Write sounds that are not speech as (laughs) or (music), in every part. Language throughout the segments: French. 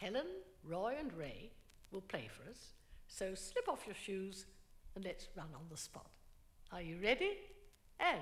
Helen, Roy, and Ray will play for us, so slip off your shoes and let's run on the spot. Are you ready? And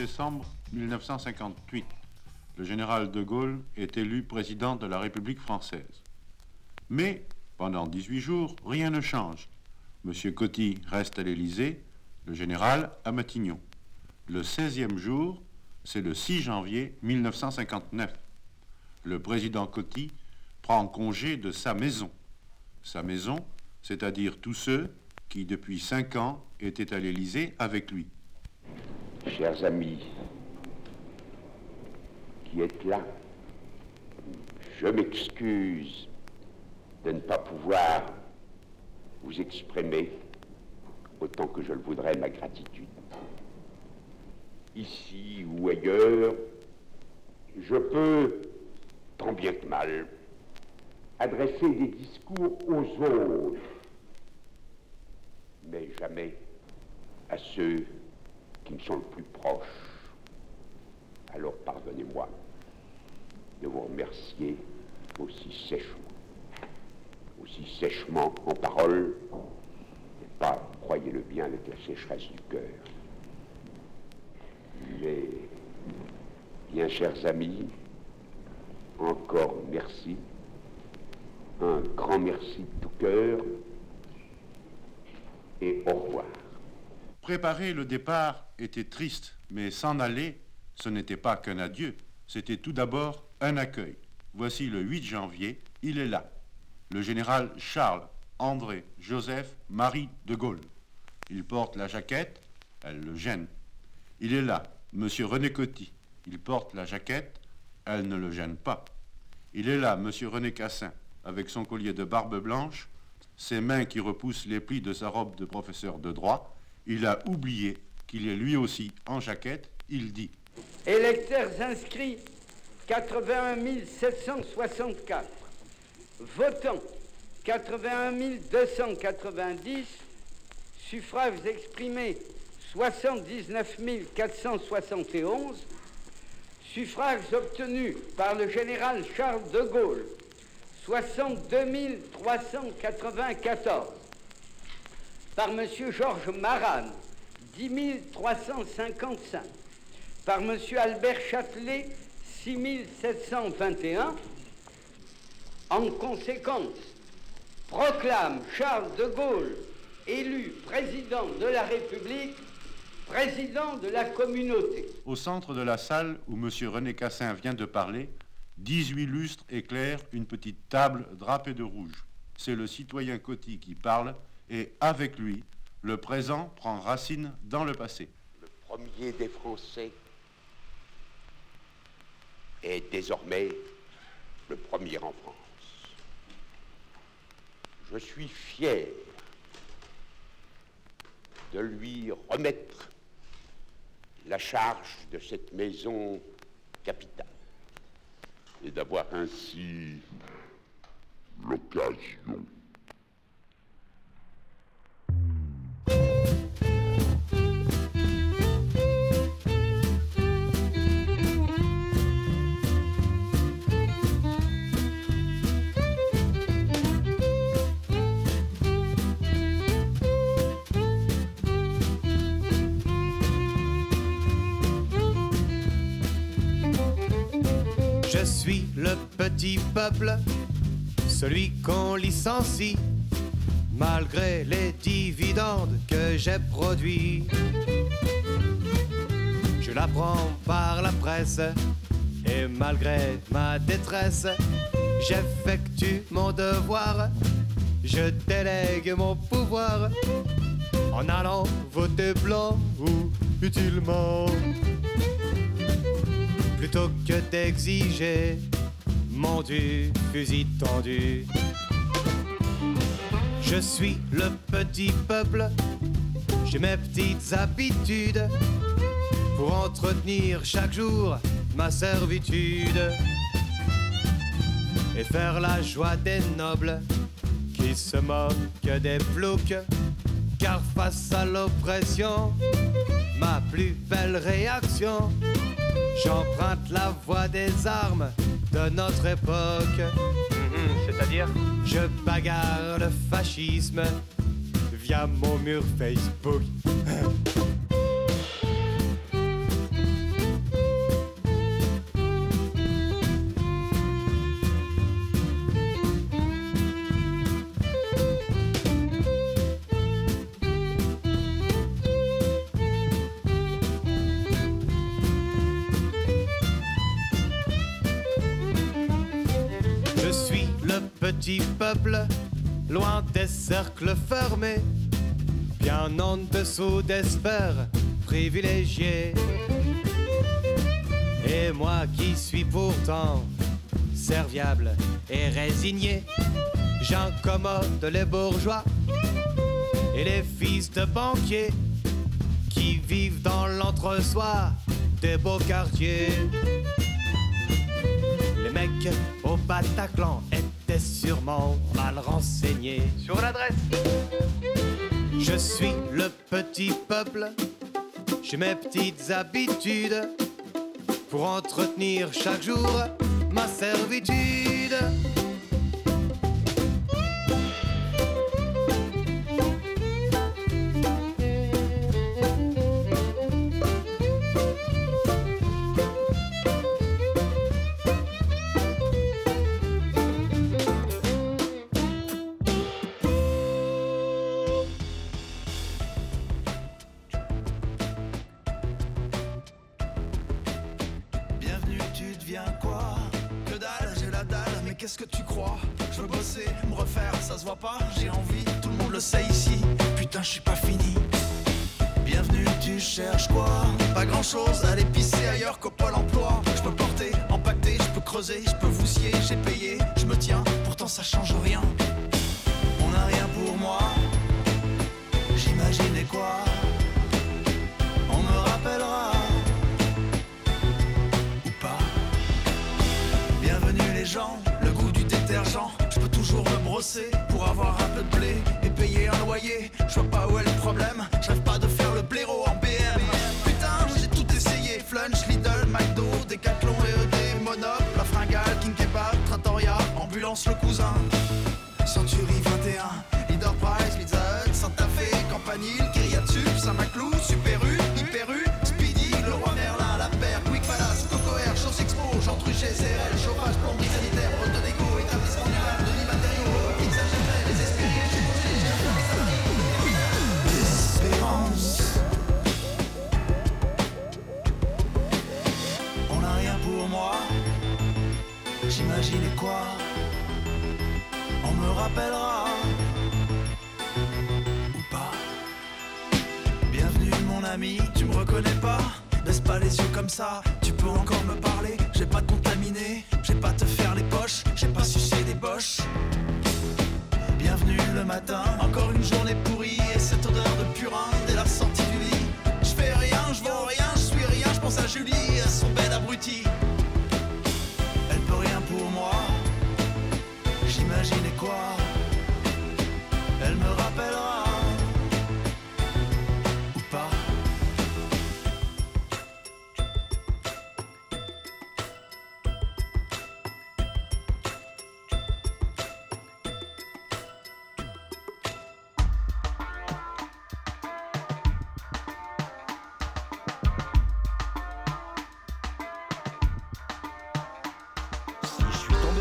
décembre 1958, le général de Gaulle est élu président de la République française. Mais, pendant 18 jours, rien ne change. M. Coty reste à l'Élysée, le général à Matignon. Le 16e jour, c'est le 6 janvier 1959. Le président Coty prend congé de sa maison. Sa maison, c'est-à-dire tous ceux qui, depuis cinq ans, étaient à l'Élysée avec lui. Chers amis qui êtes là, je m'excuse de ne pas pouvoir vous exprimer autant que je le voudrais ma gratitude. Ici ou ailleurs, je peux, tant bien que mal, adresser des discours aux autres, mais jamais à ceux qui me sont le plus proches. Alors pardonnez-moi de vous remercier aussi sèchement, aussi sèchement en parole, et pas, croyez-le bien, avec la sécheresse du cœur. Mais, bien chers amis, encore merci, un grand merci de tout cœur, et au revoir. Préparer le départ était triste, mais s'en aller, ce n'était pas qu'un adieu, c'était tout d'abord un accueil. Voici le 8 janvier, il est là. Le général Charles André Joseph Marie de Gaulle. Il porte la jaquette, elle le gêne. Il est là, monsieur René Coty. Il porte la jaquette, elle ne le gêne pas. Il est là, monsieur René Cassin, avec son collier de barbe blanche, ses mains qui repoussent les plis de sa robe de professeur de droit. Il a oublié qu'il est lui aussi en jaquette. Il dit Électeurs inscrits 81 764. Votants 81 290. Suffrages exprimés 79 471. Suffrages obtenus par le général Charles de Gaulle 62 394. Par M. Georges Maran 10 355. Par M. Albert Châtelet, 6 721. En conséquence, proclame Charles de Gaulle élu président de la République, président de la communauté. Au centre de la salle où M. René Cassin vient de parler, 18 lustres éclairent une petite table drapée de rouge. C'est le citoyen Coty qui parle et avec lui, le présent prend racine dans le passé. Le premier des Français est désormais le premier en France. Je suis fier de lui remettre la charge de cette maison capitale et d'avoir ainsi l'occasion celui qu'on licencie, malgré les dividendes que j'ai produits. Je l'apprends par la presse, et malgré ma détresse, j'effectue mon devoir, je délègue mon pouvoir, en allant voter blanc ou utilement plutôt que d'exiger mon dû fusil tendu. Je suis le petit peuple, j'ai mes petites habitudes pour entretenir chaque jour ma servitude et faire la joie des nobles qui se moquent des ploucs. Car face à l'oppression, ma plus belle réaction, j'emprunte la voie des armes de notre époque. C'est-à-dire Je bagarre le fascisme via mon mur Facebook. (laughs) peuple, loin des cercles fermés, bien en dessous des sphères privilégiées. Et moi qui suis pourtant serviable et résigné, j'incommode les bourgeois et les fils de banquiers qui vivent dans l'entre-soi des beaux quartiers. Les mecs au Bataclan sûrement mal renseignés. Sur l'adresse Je suis le petit peuple, j'ai mes petites habitudes pour entretenir chaque jour ma servitude.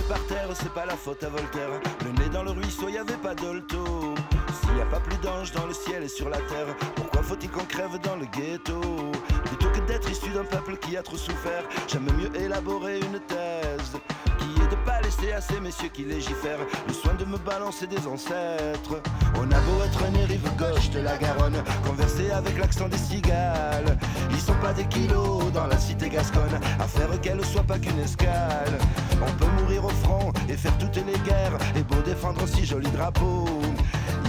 Par terre, c'est pas la faute à Voltaire. Le nez dans le ruisseau, y avait pas d'olto. S'il y a pas plus d'anges dans le ciel et sur la terre, pourquoi faut-il qu'on crève dans le ghetto? Plutôt que d'être issu d'un peuple qui a trop souffert, j'aime mieux élaborer une thèse qui est de pas laisser à ces messieurs qui légifèrent le soin de me balancer des ancêtres. On a beau être né rive gauche de la Garonne, converser avec l'accent des cigales. Ils sont pas des kilos dans la cité gasconne, à faire qu'elle soit pas qu'une escale. On peut mourir au front et faire toutes les guerres, et beau défendre si joli drapeau.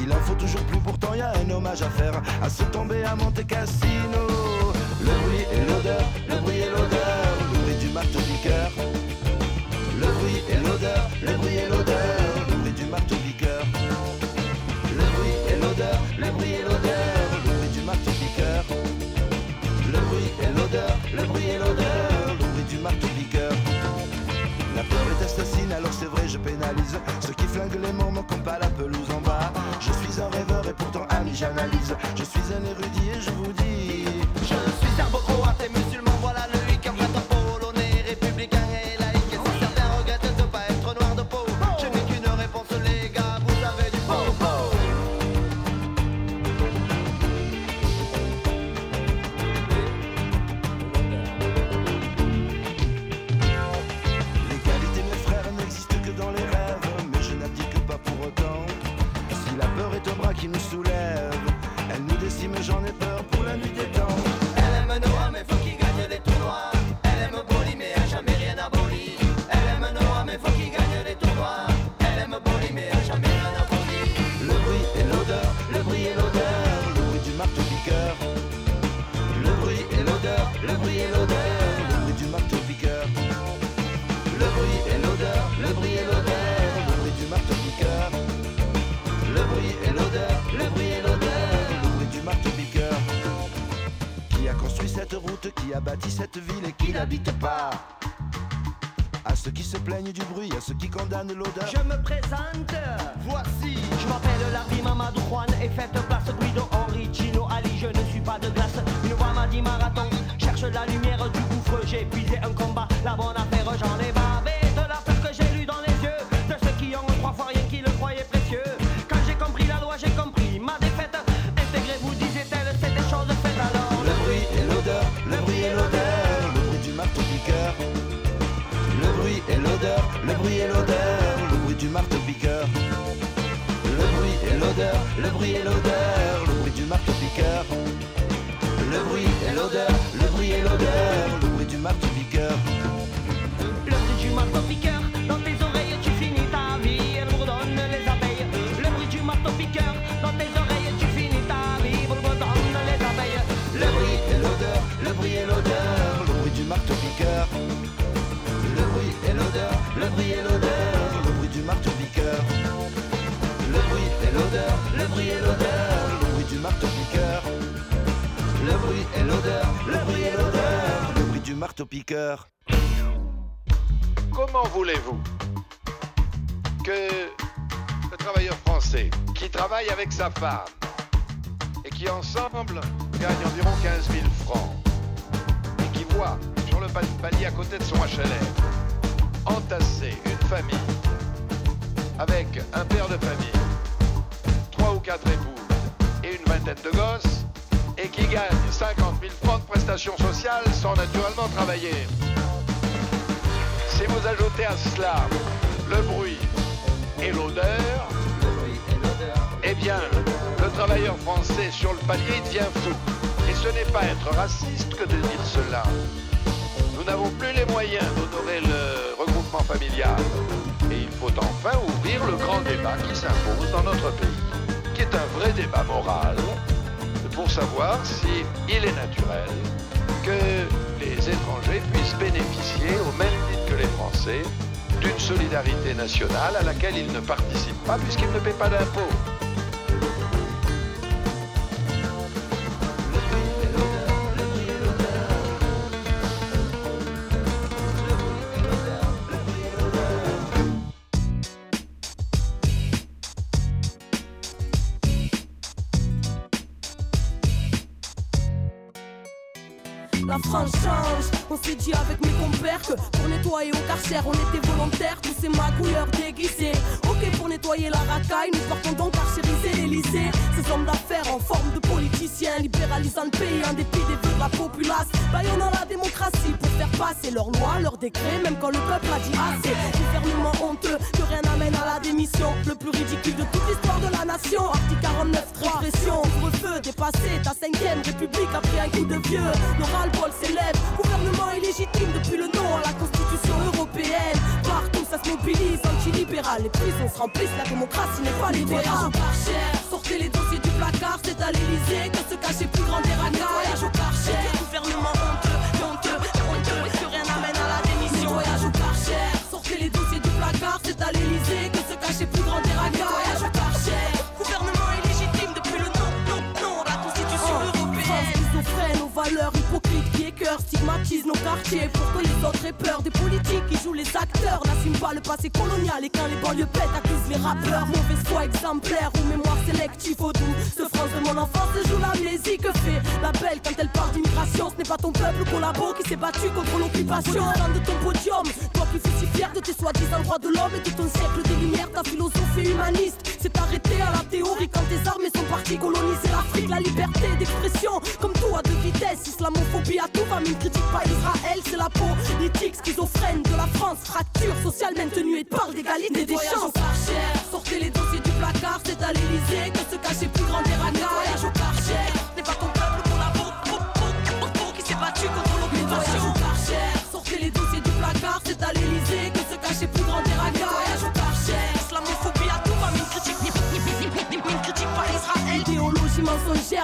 Il en faut toujours plus, pourtant y a un hommage à faire à se tomber à Monte Cassino. Le bruit et l'odeur, ceux qui flinguent les moments comme pas la pelouse en bas. Je suis un rêveur et pourtant ami, j'analyse. Je suis un érudit et je vous dis. Se plaignent du bruit, à ceux qui condamnent l'odeur. Je me présente, voici. Je m'appelle Larry Mamadou Juan et faites place Guido Henri Gino Ali. Je ne suis pas de glace, une voix m'a dit marathon. Cherche la lumière du gouffre, j'ai épuisé un combat. La bonne affaire bruit et l'odeur, le bruit du marteau piqueur. Le bruit et l'odeur, le bruit et l'odeur, bruit et l'odeur, le bruit du marteau piqueur. Le bruit et l'odeur, le bruit et l'odeur, le bruit du marteau piqueur. Comment voulez-vous que le travailleur français qui travaille avec sa femme et qui ensemble gagne environ 15 000 francs et qui voit sur le pa- palier à côté de son HLM entasser une famille avec un père de famille, quatre épouses et une vingtaine de gosses et qui gagne 50 000 francs de prestations sociales sans naturellement travailler. Si vous ajoutez à cela le bruit et l'odeur, eh bien, le travailleur français sur le palier devient fou. Et ce n'est pas être raciste que de dire cela. Nous n'avons plus les moyens d'honorer le regroupement familial. Et il faut enfin ouvrir le grand débat qui s'impose dans notre pays, qui est un vrai débat moral, pour savoir si est naturel que les étrangers puissent bénéficier, au même titre que les Français, d'une solidarité nationale à laquelle ils ne participent pas puisqu'ils ne paient pas d'impôts. Nettoyer au carcère on était volontaires, tous ces magouilleurs déguisés. Ok pour nettoyer la racaille, nous partons donc l'Elysée. Ces hommes d'affaires en forme de politiciens, libéralisant le pays en dépit des vœux de la populace. Baillonnant la démocratie pour faire passer leurs lois, leurs décrets, même quand le peuple a dit assez. Gouvernement honteux, que rien n'amène à la démission. Le plus ridicule de toute l'histoire de la nation. Article 49, répression, couvre-feu, dépassé, ta cinquième république a pris un coup de vieux. Le ras-le-bol s'élève, gouvernement illégitime depuis le nom à la constitution européenne. Partout ça se mobilise, anti-libéral, les prisons se remplissent, la démocratie n'est pas libérale. Par cher, Sortez les dossiers du placard, c'est à l'Elysée que se cachait plus grand des nos quartiers les autres aient peur des politiques qui jouent les acteurs, n'assument pas le passé colonial et quand les banlieues pètent accusent les rappeurs. Mauvaise foi exemplaire ou mémoire sélective au doux. Ce France de mon enfance joue l'amnésie que fait la belle quand elle parle d'immigration. Ce n'est pas ton peuple collabo qui s'est battu contre l'occupation. De ton podium, toi qui fais si fier de tes soi-disant droits de l'homme et de ton siècle des lumières, ta philosophie humaniste s'est arrêtée à la théorie quand tes armées sont parties coloniser l'Afrique. La liberté d'expression, comme tout à deux vitesses, islamophobie à tout va, mais ne critique pas Israël, c'est la politique schizophrène de la France, fracture sociale maintenue et parle d'égalité des chances. Sortez les dossiers du placard, c'est à l'Elysée que se cachait plus grand des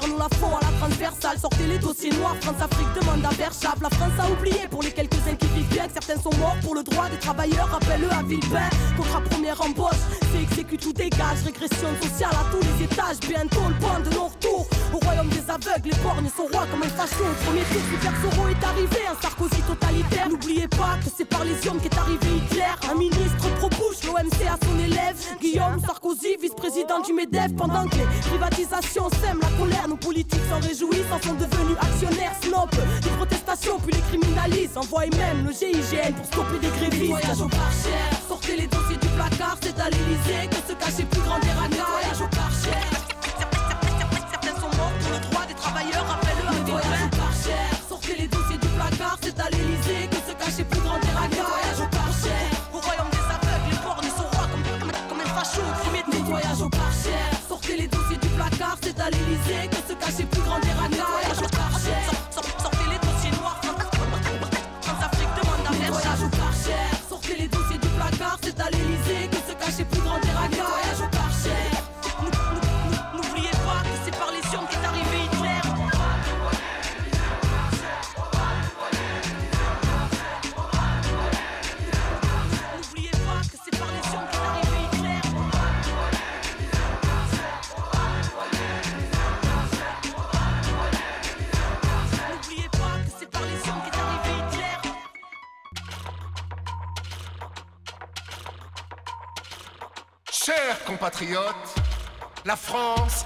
nous la font à la transversale. Sortez les dossiers noirs, France-Afrique demande à Berchap. La France a oublié pour les quelques-uns qui vivent bien que certains sont morts pour le droit des travailleurs. Rappelle-le à Villepin, contre première embauche, c'est exécute ou dégage. Régression sociale à tous les étages, bientôt le point de nos retours. Au royaume des aveugles, les borgnes sont rois comme un facho. Au premier tour, Super Soro est arrivé, un Sarkozy totalitaire. N'oubliez pas que c'est par les hommes qu'est arrivé Hitler. Un ministre l'OMC à son élève. Guillaume Sarkozy, vice-président du MEDEF. Pendant que les privatisations sèment la colère, nos politiques s'en réjouissent, en sont devenus actionnaires snob. Les protestations, puis les criminalisent. Envoyez même le GIGN pour stopper des grévistes. Voyage au Karcher, sortez les dossiers du placard, c'est à l'Elysée que se cachait plus grand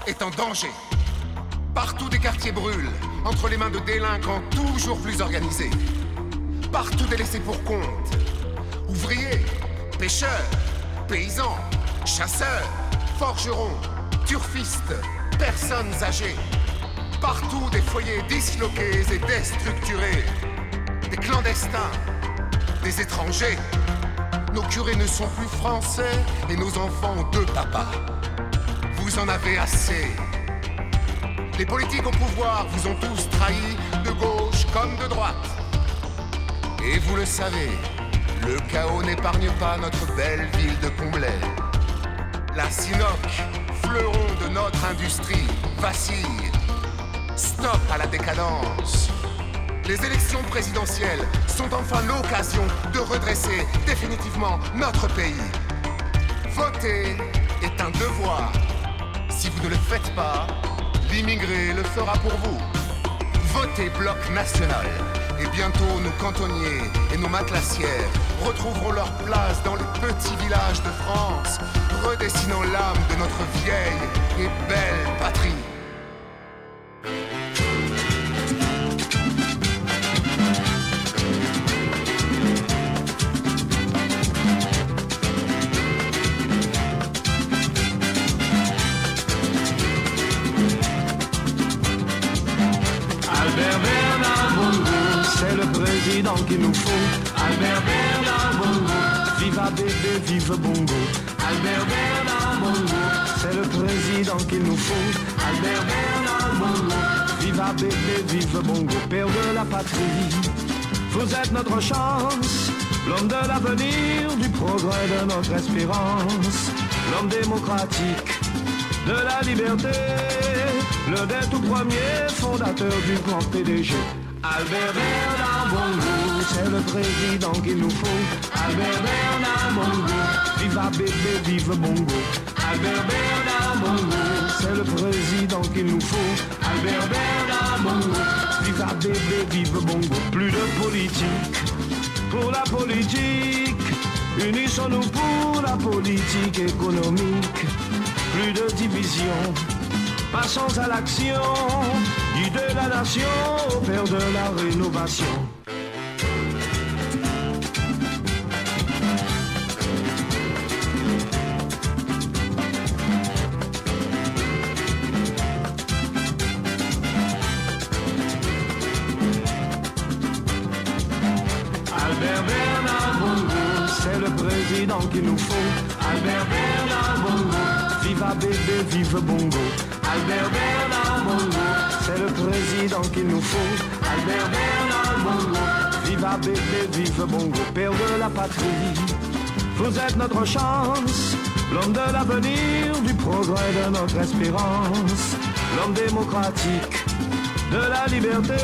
est en danger. Partout des quartiers brûlent, entre les mains de délinquants toujours plus organisés. Partout des laissés pour compte. Ouvriers, pêcheurs, paysans, chasseurs, forgerons, turfistes, personnes âgées. Partout des foyers disloqués et déstructurés. Des clandestins, des étrangers. Nos curés ne sont plus français et nos enfants ont deux papas. En avez assez. Les politiques au pouvoir vous ont tous trahis, de gauche comme de droite. Et vous le savez, le chaos n'épargne pas notre belle ville de Comblair. La Sinoc, fleuron de notre industrie, vacille. Stop à la décadence. Les élections présidentielles sont enfin l'occasion de redresser définitivement notre pays. Voter est un devoir. Si vous ne le faites pas, l'immigré le fera pour vous. Votez bloc national. Et bientôt nos cantonniers et nos matelassières retrouveront leur place dans les petits villages de France, redessinant l'âme de notre vieille et belle patrie. Albert Bernard viva bébé, vive Bongo. Albert Bernard c'est le président qu'il nous faut. Albert Bernard viva bébé, vive Bongo, père de la patrie. Vous êtes notre chance, l'homme de l'avenir, du progrès de notre espérance, l'homme démocratique de la liberté, l'un des tout premiers fondateurs du grand PDG. Albert Bernard Bongo, c'est le président qu'il nous faut. Albert Bernard Bongo, viva bébé, vive Bongo. Albert Bernard Bongo, c'est le président qu'il nous faut. Albert Bernard Bongo, viva bébé, vive Bongo. Plus de politique, pour la politique. Unissons-nous pour la politique économique. Plus de division Passons à l'action, guider la nation au père de la rénovation. Président qu'il nous faut. Albert Bernard Bongo, viva bébé, vive Bongo. Albert Bernard c'est le président qu'il nous faut. Albert Bernard Bongo, viva bébé, vive Bongo, père de la patrie. Vous êtes notre chance, l'homme de l'avenir, du progrès de notre espérance, l'homme démocratique de la liberté,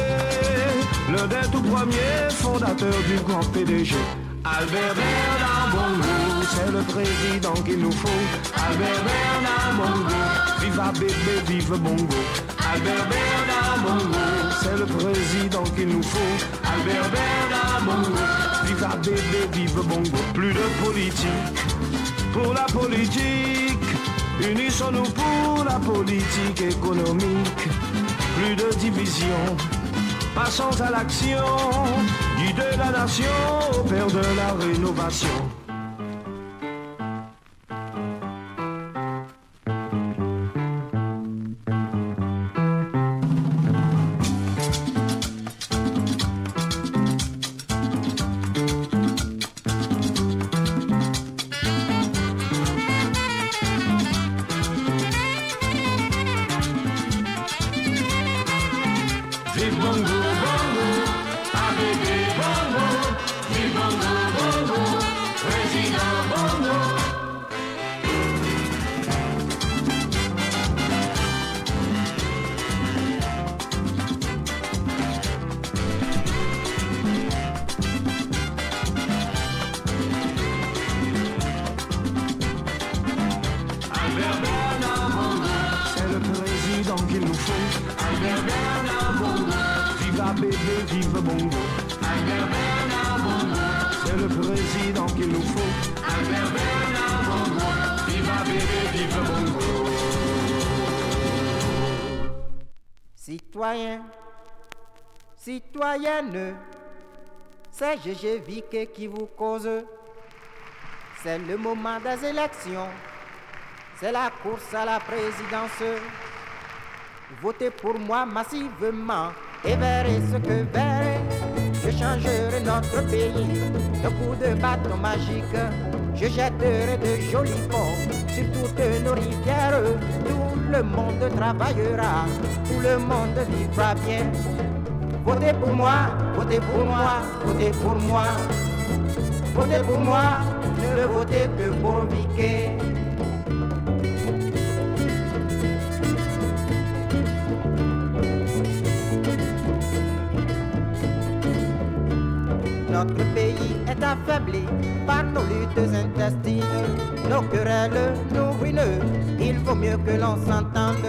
l'un des tout premiers fondateurs du grand PDG. Albert Bernard Bongo, c'est le président qu'il nous faut. Albert Bernard Bongo, viva bébé, vive Bongo. Albert Bernard Bongo, c'est le président qu'il nous faut. Albert Bernard Bongo, viva bébé, vive Bongo. Plus de politique, pour la politique. Unissons-nous pour la politique économique. Plus de division Passons à l'action, guider la nation au père de la rénovation. Albert Bernard c'est le président qu'il nous faut. Albert Bernard Bongo, viva vive Bongo. Citoyens, citoyennes, c'est GG Vique qui vous cause. C'est le moment des élections. C'est la course à la présidence. Votez pour moi massivement et verrez ce que verrez. Je changerai notre pays de coups de bâton magique. Je jetterai de jolis ponts sur toutes nos rivières. Tout le monde travaillera, tout le monde vivra bien. Votez pour moi, votez pour moi, votez pour moi. Votez pour moi, ne votez que pour Viquet. Notre pays est affaibli par nos luttes intestines, nos querelles, nos ruineux. Il vaut mieux que l'on s'entende.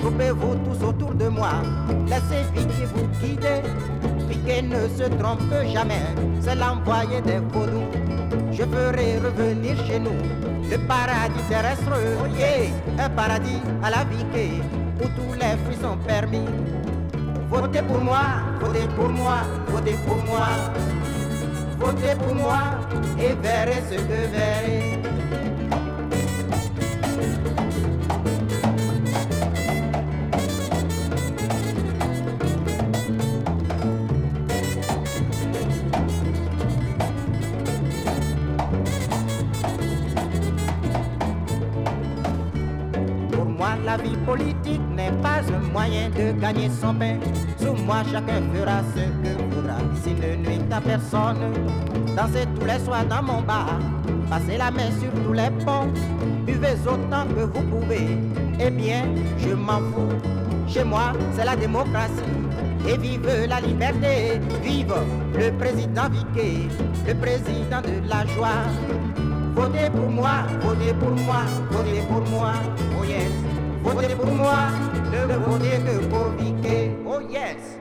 Groupez-vous tous autour de moi, laissez Vicky vous guider. Vicky ne se trompe jamais, c'est l'envoyé des vaudous. Je ferai revenir chez nous le paradis terrestre. Oh yeah, un paradis à la Vicky où tous les fruits sont permis. Votez pour moi, votez pour moi, votez pour moi. Votez pour moi et verrez ce que verrez. Pour moi, la vie politique n'est pas un moyen de gagner son pain. Sous moi, chacun fera ce personne, dansez tous les soirs dans mon bar. Passez la main sur tous les ponts. Buvez autant que vous pouvez. Eh bien, je m'en fous. Chez moi, c'est la démocratie. Et vive la liberté, vive le président Viquet, le président de la joie. Votez pour moi, votez pour moi, votez pour moi, oh yes. Votez pour moi, ne votez que pour Viquet, oh yes.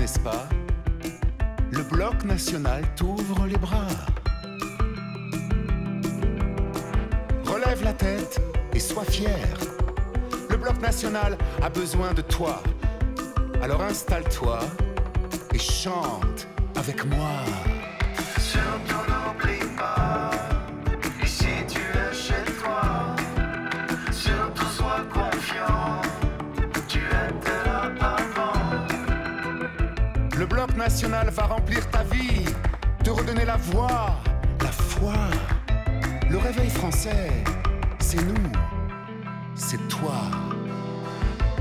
N'est-ce pas? Le bloc national t'ouvre les bras. Relève la tête et sois fier. Le bloc national a besoin de toi. Alors installe-toi et chante avec moi. Va remplir ta vie, te redonner la voix, la foi. Le réveil français, c'est nous, c'est toi.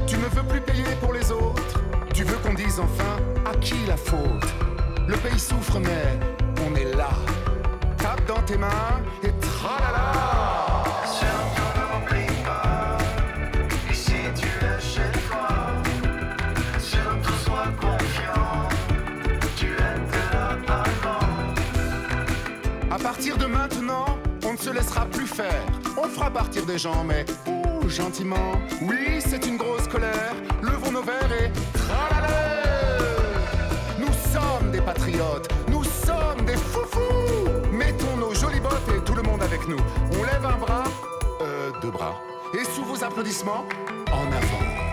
Tu ne veux plus payer pour les autres, tu veux qu'on dise enfin à qui la faute. Le pays souffre mais on est là. Tape dans tes mains et tralala. Ne se laissera plus faire. On fera partir des gens, mais oh, gentiment. Oui, c'est une grosse colère. Levons nos verres et. Nous sommes des patriotes, nous sommes des foufous. Mettons nos jolies bottes et tout le monde avec nous. On lève un bras, euh, deux bras. Et sous vos applaudissements, en avant.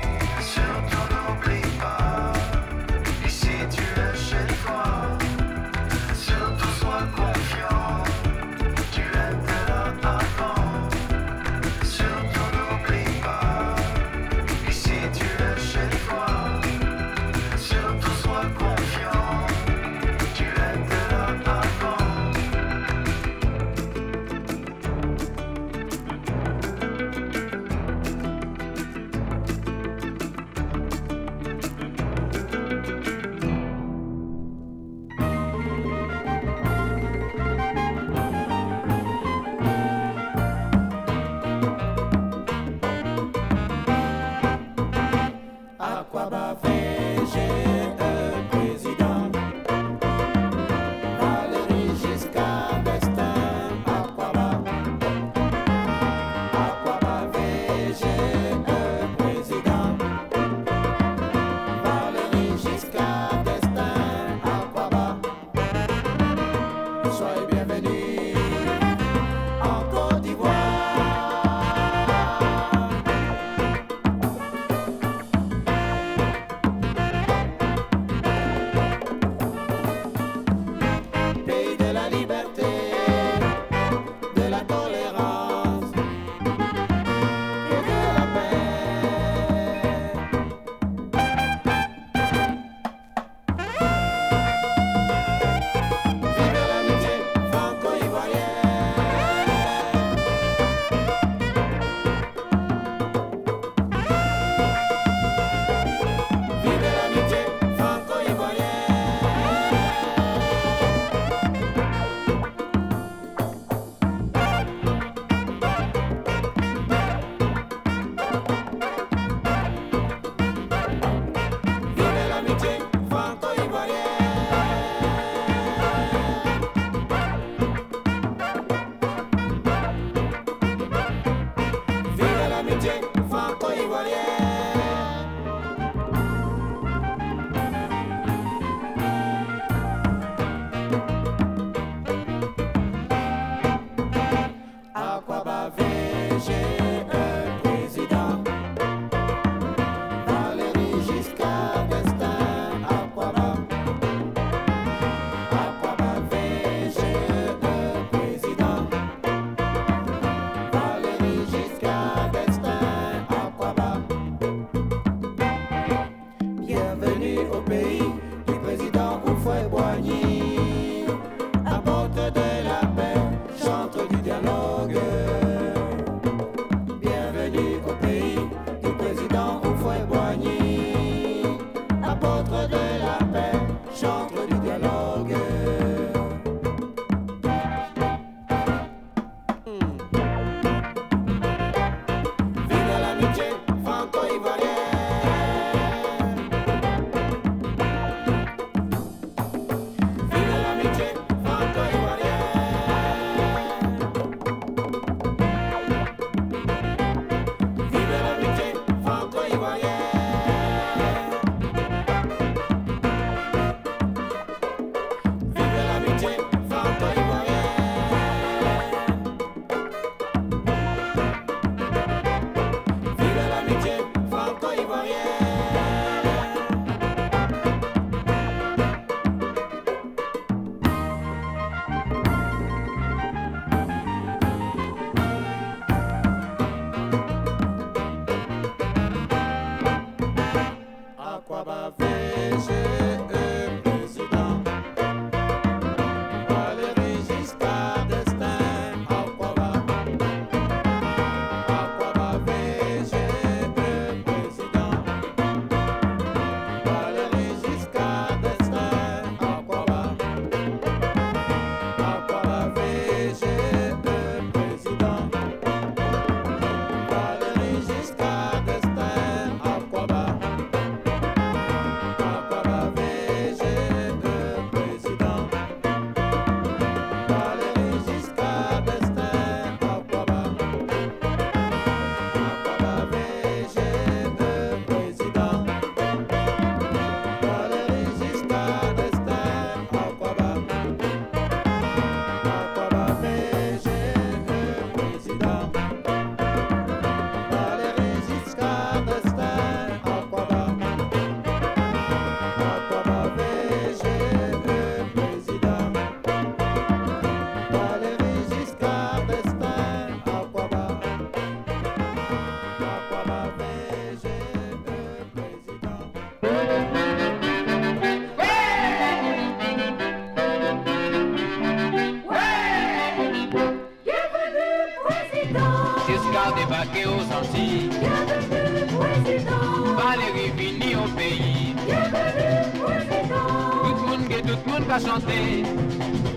Va chanter.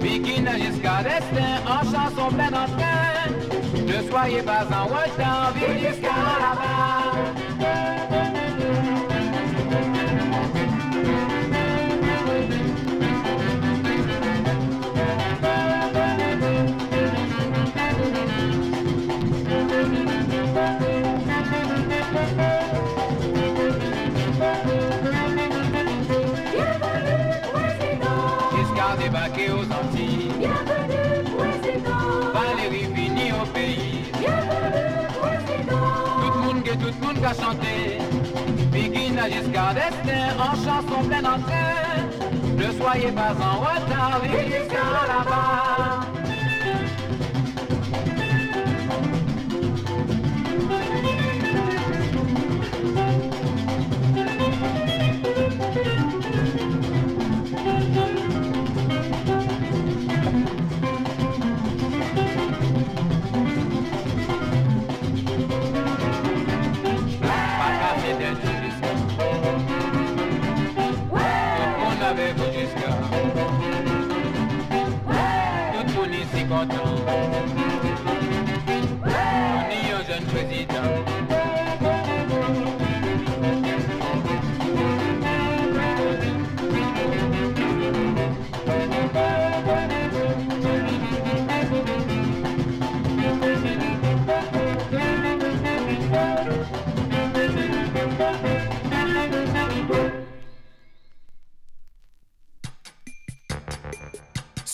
Bikina Giscard d'Estaing en chanson pleine en train. Ne soyez pas en retard, vive Giscard là-bas. Débarqué aux Antilles. Valérie vini au pays. Tout le monde, que tout le monde va chanter. Bikina Giscard d'Estaing en chanson pleine en train. Ne soyez pas en retard, vive Giscard là-bas.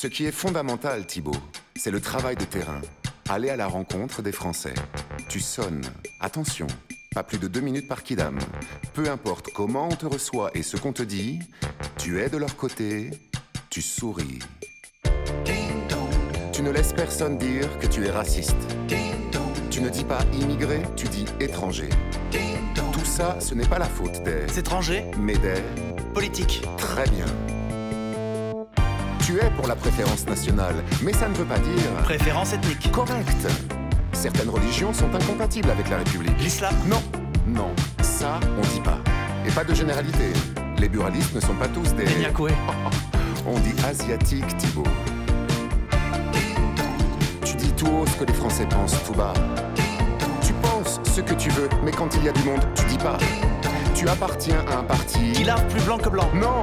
Ce qui est fondamental, Thibaut, c'est le travail de terrain. Aller à la rencontre des Français. Tu sonnes. Attention, pas plus de deux minutes par kidam. Peu importe comment on te reçoit et ce qu'on te dit, tu es de leur côté, tu souris. Tu ne laisses personne dire que tu es raciste. Tu ne dis pas immigré, tu dis étranger. Tout ça, ce n'est pas la faute des étrangers, mais des politiques. Très bien. Tu es pour la préférence nationale, mais ça ne veut pas dire. Préférence ethnique. Correct. Certaines religions sont incompatibles avec la République. L'islam Non, non, ça on dit pas. Et pas de généralité. Les buralistes ne sont pas tous des. (laughs) On dit asiatique, Thibaut. Tu dis tout haut ce que les Français pensent tout bas. Tu penses ce que tu veux, mais quand il y a du monde, tu dis pas. Tu appartiens à un parti. Il a plus blanc que blanc. Non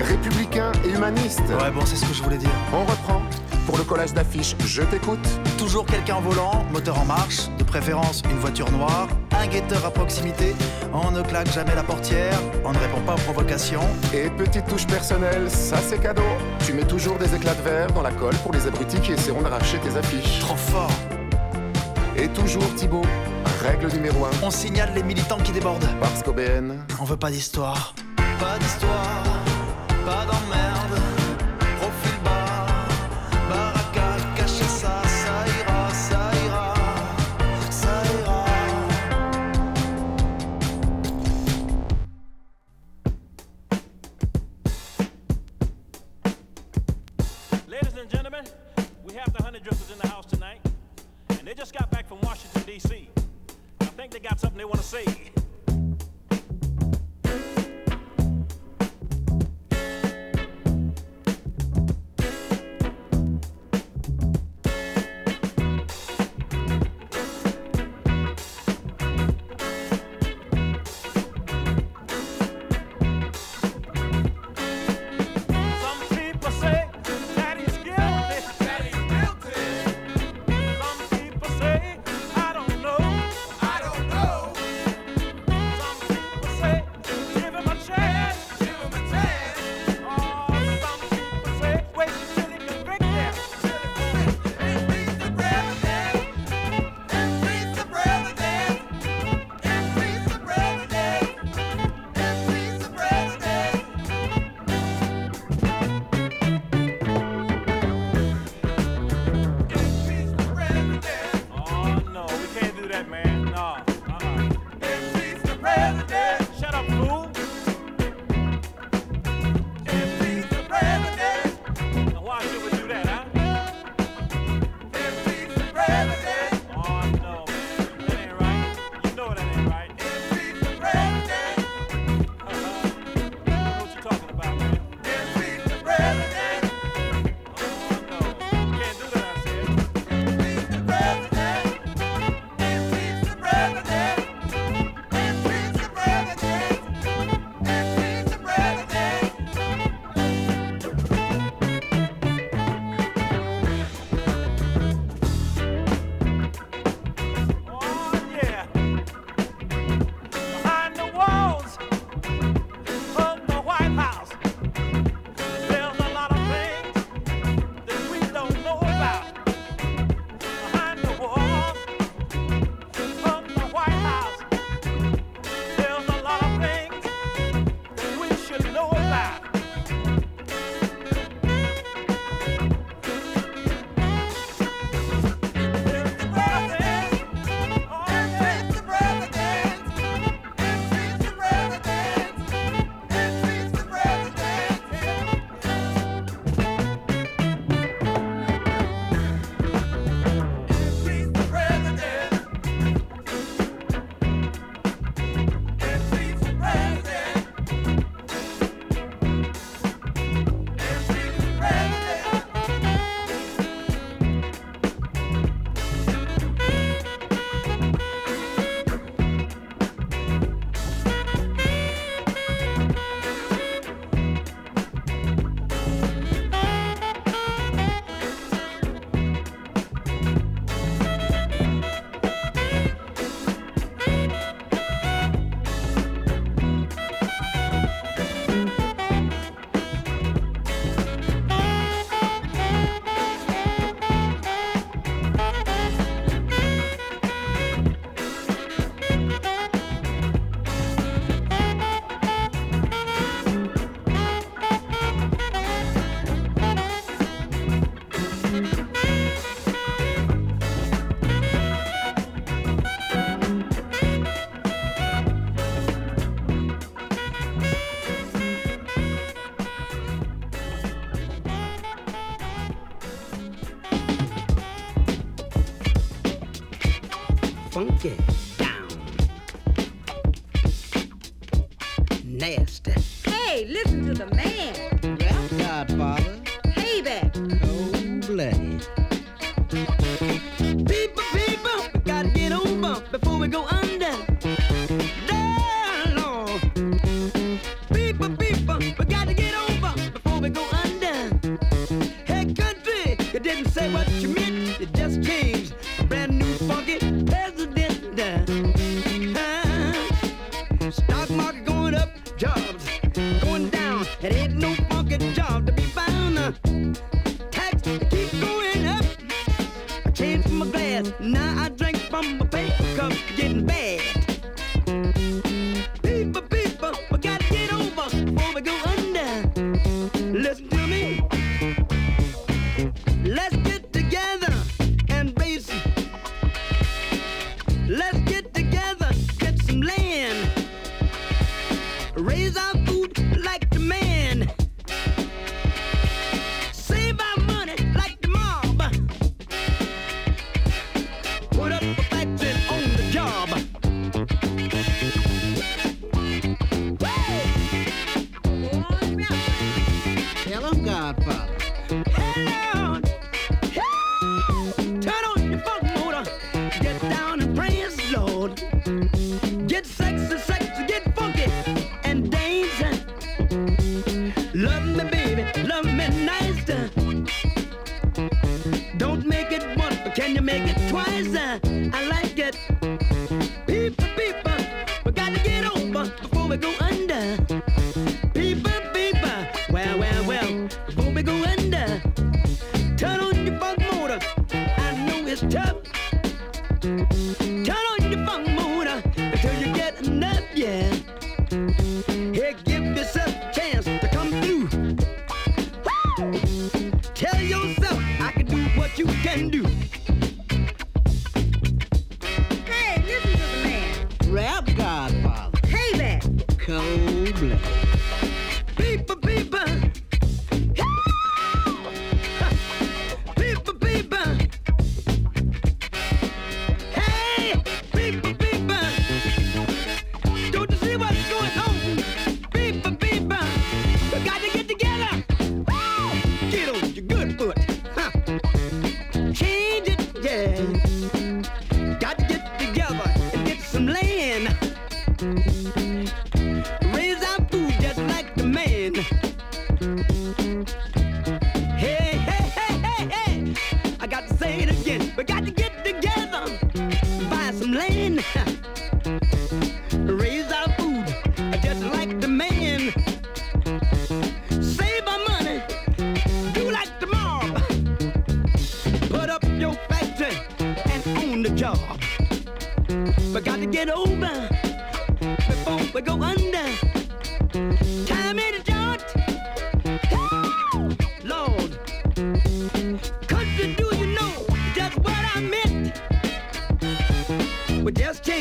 Républicain et humaniste. Ouais, bon, c'est ce que je voulais dire. On reprend. Pour le collage d'affiches, je t'écoute. Toujours quelqu'un en volant, moteur en marche, de préférence une voiture noire, un guetteur à proximité, on ne claque jamais la portière, on ne répond pas aux provocations. Et petite touche personnelle, ça c'est cadeau. Tu mets toujours des éclats de verre dans la colle pour les abrutis qui essaieront d'arracher tes affiches. Trop fort. Et toujours Thibaut, règle numéro 1. On signale les militants qui débordent. Parce qu'OBN. On veut pas d'histoire. Pas d'histoire, pas d'emmerde.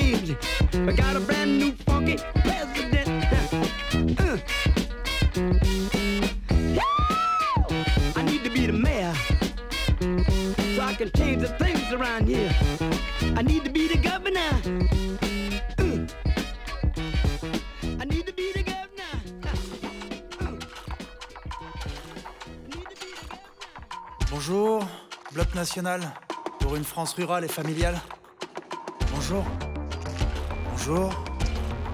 Changed. We got a brand new funky president. Uh. I need to be the mayor so I can change the things around here. I need to be the governor. Uh. I need to be the Bonjour, Bloc National, pour une France rurale et familiale. Bonjour. Bonjour.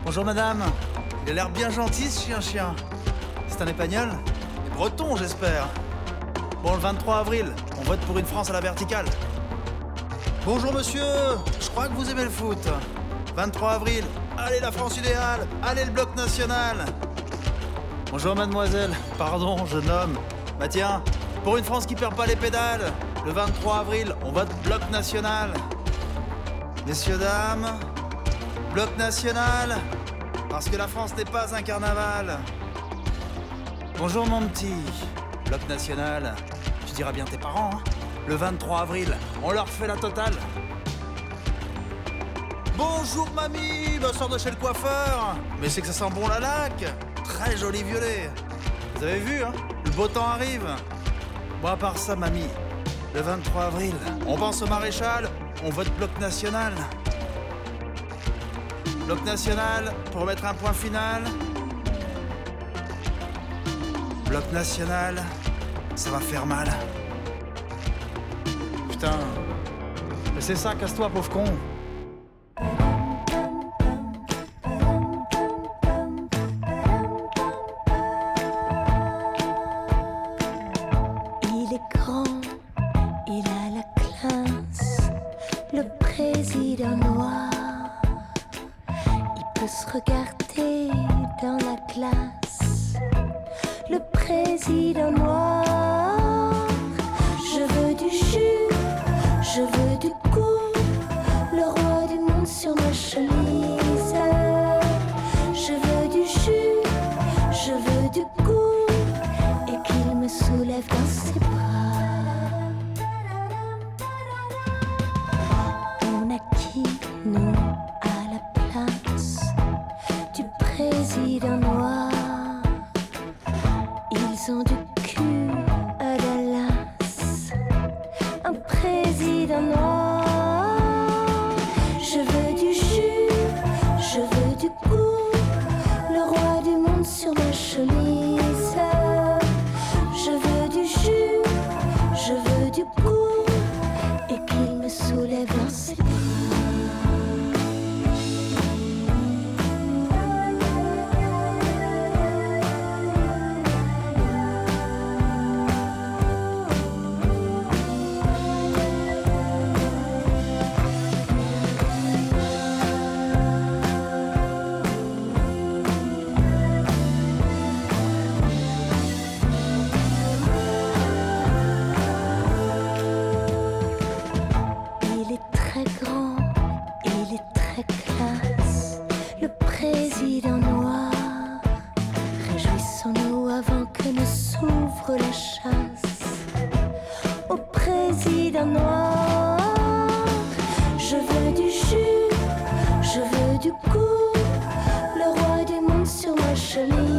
Bonjour madame. Il a l'air bien gentil ce chien-chien. C'est un épagnol Et breton, j'espère. Bon, le 23 avril, on vote pour une France à la verticale. Bonjour monsieur, je crois que vous aimez le foot. 23 avril, allez la France idéale, allez le Bloc National. Bonjour mademoiselle, pardon, jeune homme. Bah tiens, pour une France qui perd pas les pédales, le 23 avril, on vote Bloc National. Messieurs, dames, Bloc National, parce que la France n'est pas un carnaval. Bonjour mon petit, Bloc National, tu diras bien tes parents, hein. Le 23 avril, on leur fait la totale. Bonjour mamie, bah sors de chez le coiffeur. Mais c'est que ça sent bon la laque. Très joli violet. Vous avez vu, hein Le beau temps arrive. Bon, à part ça, mamie, le 23 avril, on pense au maréchal, on vote bloc national. Bloc national, pour mettre un point final. Bloc national, ça va faire mal. Putain. C'est ça, casse-toi, pauvre con. Je veux du jus, je veux du coup, le roi du monde sur ma chemise.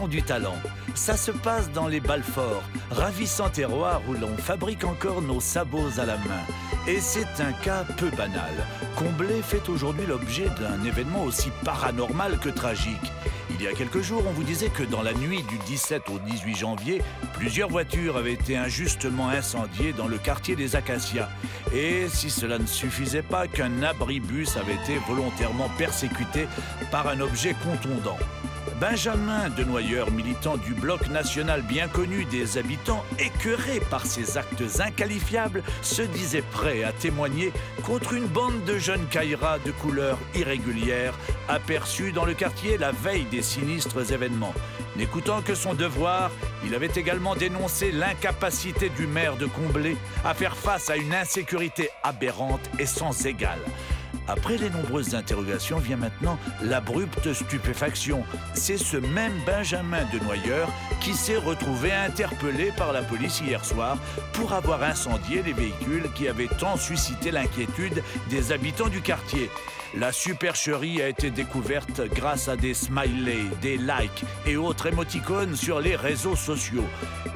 Du talent. Ça se passe dans les Balforts, ravissant terroir où l'on fabrique encore nos sabots à la main. Et c'est un cas peu banal. Comblé fait aujourd'hui l'objet d'un événement aussi paranormal que tragique. Il y a quelques jours, on vous disait que dans la nuit du 17 au 18 janvier, plusieurs voitures avaient été injustement incendiées dans le quartier des Acacias. Et si cela ne suffisait pas, qu'un abribus avait été volontairement persécuté par un objet contondant. Benjamin Denoyeur, militant du bloc national bien connu des habitants, écœurés par ces actes inqualifiables, se disait prêt à témoigner contre une bande de jeunes caïras de couleur irrégulière aperçus dans le quartier la veille des sinistres événements. N'écoutant que son devoir, il avait également dénoncé l'incapacité du maire de Combler à faire face à une insécurité aberrante et sans égale. Après les nombreuses interrogations vient maintenant l'abrupte stupéfaction. C'est ce même Benjamin Denoyeur qui s'est retrouvé interpellé par la police hier soir pour avoir incendié les véhicules qui avaient tant suscité l'inquiétude des habitants du quartier. La supercherie a été découverte grâce à des smileys, des likes et autres émoticônes sur les réseaux sociaux.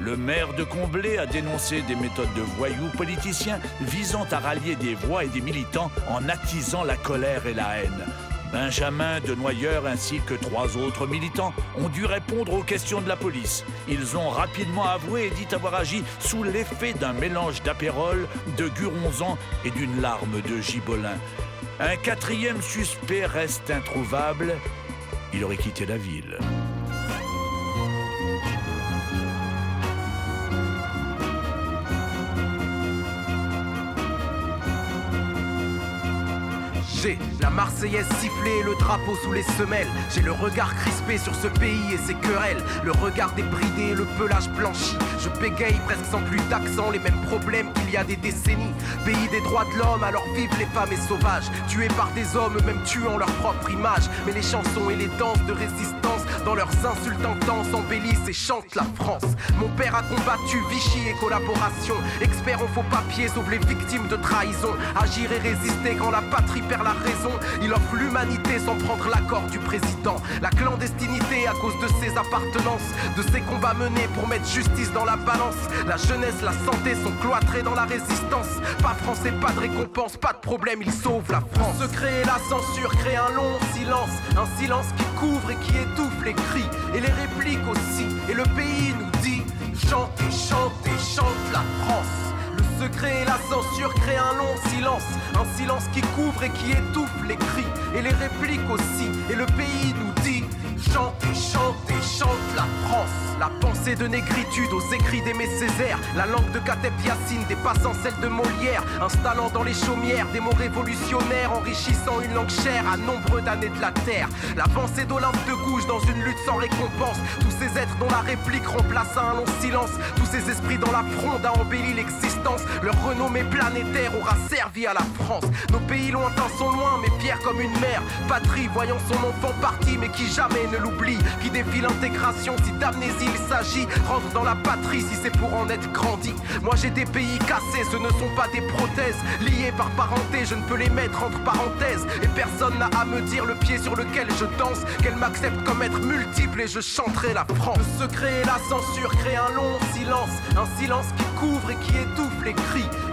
Le maire de Comblé a dénoncé des méthodes de voyous politiciens visant à rallier des voix et des militants en attisant la colère et la haine. Benjamin de Noyeur ainsi que trois autres militants ont dû répondre aux questions de la police. Ils ont rapidement avoué et dit avoir agi sous l'effet d'un mélange d'apérole, de guronzan et d'une larme de gibolin. Un quatrième suspect reste introuvable. Il aurait quitté la ville. La Marseillaise sifflée le drapeau sous les semelles. J'ai le regard crispé sur ce pays et ses querelles. Le regard débridé le pelage blanchi. Je bégaye presque sans plus d'accent les mêmes problèmes qu'il y a des décennies. Pays des droits de l'homme, alors vivent les femmes et sauvages. Tués par des hommes, même tuant leur propre image. Mais les chansons et les danses de résistance, dans leurs insultes intenses, embellissent et chantent la France. Mon père a combattu Vichy et collaboration. Expert en faux papiers, sauve victimes de trahison. Agir et résister quand la patrie perd la Il offre l'humanité sans prendre l'accord du président. La clandestinité à cause de ses appartenances, de ses combats menés pour mettre justice dans la balance. La jeunesse, la santé sont cloîtrés dans la résistance. Pas français, pas de récompense, pas de problème, il sauve la France. Le secret et la censure créent un long silence. Un silence qui couvre et qui étouffe les cris. Et les répliques aussi. Et le pays nous dit chantez, chantez, chante la France. Secret et la censure créent un long silence, un silence qui couvre et qui étouffe les cris, et les répliques aussi, et le pays nous dit Chantez, chantez, chante la France. La pensée de négritude aux écrits d'Aimé Césaire, la langue de Kateb Yassine dépassant celle de Molière, installant dans les chaumières des mots révolutionnaires, enrichissant une langue chère à nombreux d'années de la terre. La pensée d'Olympe de Gouges dans une lutte sans récompense, tous ces êtres dont la réplique remplaça un long silence, tous ces esprits dans la fronde a embelli l'existence, leur renommée planétaire aura servi à la France. Nos pays lointains sont loin, mais fiers comme une mère, patrie voyant son enfant parti, mais qui jamais ne l'oublie, qui défie l'intégration si d'amnésie il s'agit, rentre dans la patrie si c'est pour en être grandi. Moi j'ai des pays cassés, ce ne sont pas des prothèses, liées par parenté, je ne peux les mettre entre parenthèses, et personne n'a à me dire le pied sur lequel je danse, qu'elle m'accepte comme être multiple et je chanterai la France. Le secret et la censure créent un long silence, un silence qui couvre et qui étouffe les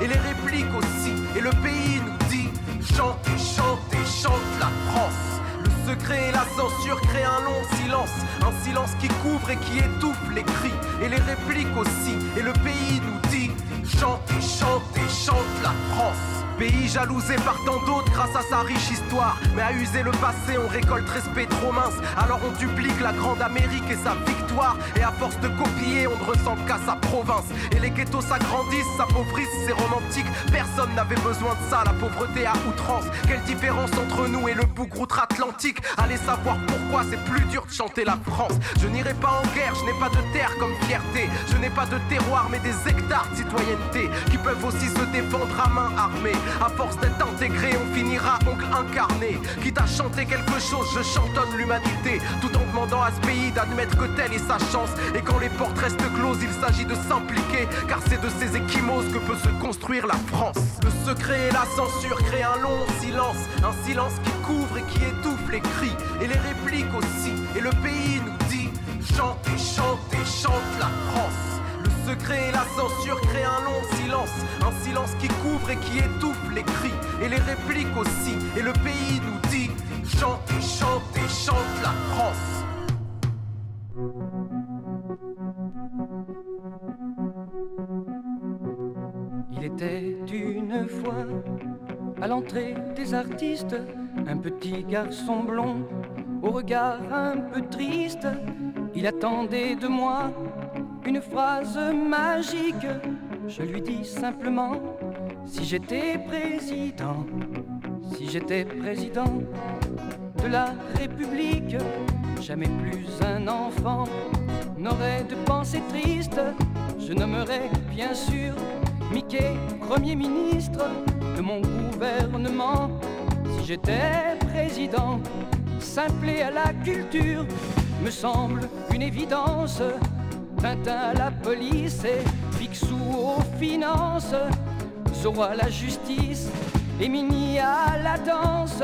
et les répliques aussi, et le pays nous dit chantez, chantez, chante la France. Le secret et la censure créent un long silence, un silence qui couvre et qui étouffe les cris, et les répliques aussi, et le pays nous dit chantez, chantez, chante la France. Pays jalousé par tant d'autres grâce à sa riche histoire. Mais à user le passé, on récolte respect trop mince. Alors on duplique la grande Amérique et sa victoire. Et à force de copier, on ne ressent qu'à sa province. Et les ghettos s'agrandissent, s'appauvrissent, c'est romantique. Personne n'avait besoin de ça, la pauvreté à outrance. Quelle différence entre nous et le bougre outre-Atlantique Allez savoir pourquoi c'est plus dur de chanter la France. Je n'irai pas en guerre, je n'ai pas de terre comme fierté. Je n'ai pas de terroir, mais des hectares de citoyenneté qui peuvent aussi se défendre à main armée. À force d'être intégré, on finira oncle incarné. Quitte à chanter quelque chose, je chantonne l'humanité. Tout en demandant à ce pays d'admettre que telle est sa chance. Et quand les portes restent closes, il s'agit de s'impliquer. Car c'est de ces échymoses que peut se construire la France. Le secret et la censure créent un long silence. Un silence qui couvre et qui étouffe les cris. Et les répliques aussi. Et le pays nous dit chantez, chantez, chante la France. Le secret et la censure créent un long silence, un silence qui couvre et qui étouffe les cris et les répliques aussi. Et le pays nous dit chantez, chantez, chante la France. Il était une fois à l'entrée des artistes un petit garçon blond au regard un peu triste. Il attendait de moi une phrase magique. Je lui dis simplement si j'étais président, si j'étais président de la République, jamais plus un enfant n'aurait de pensée triste. Je nommerais bien sûr Mickey Premier ministre de mon gouvernement. Si j'étais président, simpler à la culture me semble une évidence. Tintin à la police et Picsou aux finances, Zorro à la justice et Mini à la danse.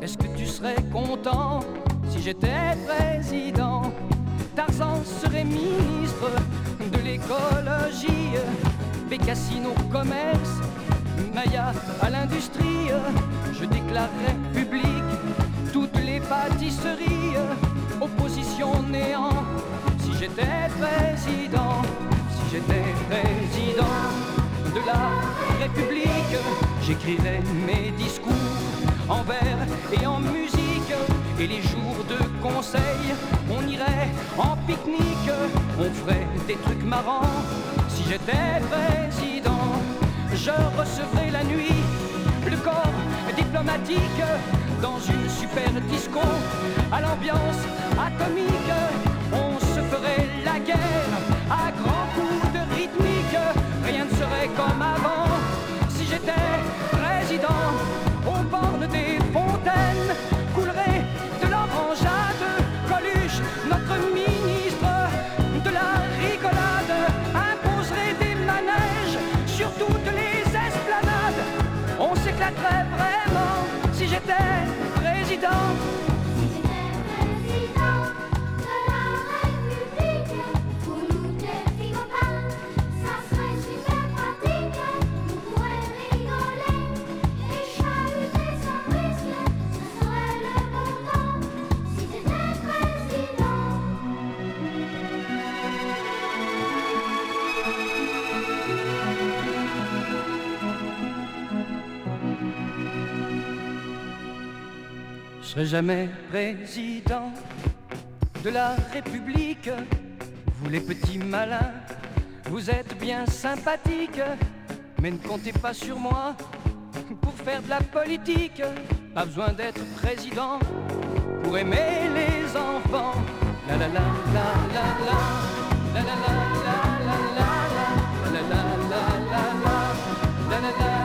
Est-ce que tu serais content si j'étais président? Tarzan serait ministre de l'écologie, Bécassine au commerce, Maya à l'industrie. Je déclarerais public toutes les pâtisseries, opposition néant. J'étais président, si j'étais président de la République, j'écrirais mes discours en vers et en musique. Et les jours de conseil, on irait en pique-nique, on ferait des trucs marrants. Si j'étais président, je recevrais la nuit le corps diplomatique dans une super disco à l'ambiance atomique. don't jamais président de la République. Vous les petits malins, vous êtes bien sympathiques, mais ne comptez pas sur moi pour faire de la politique. Pas besoin d'être président pour aimer les enfants. La la la la la la la la la la la la la la la la la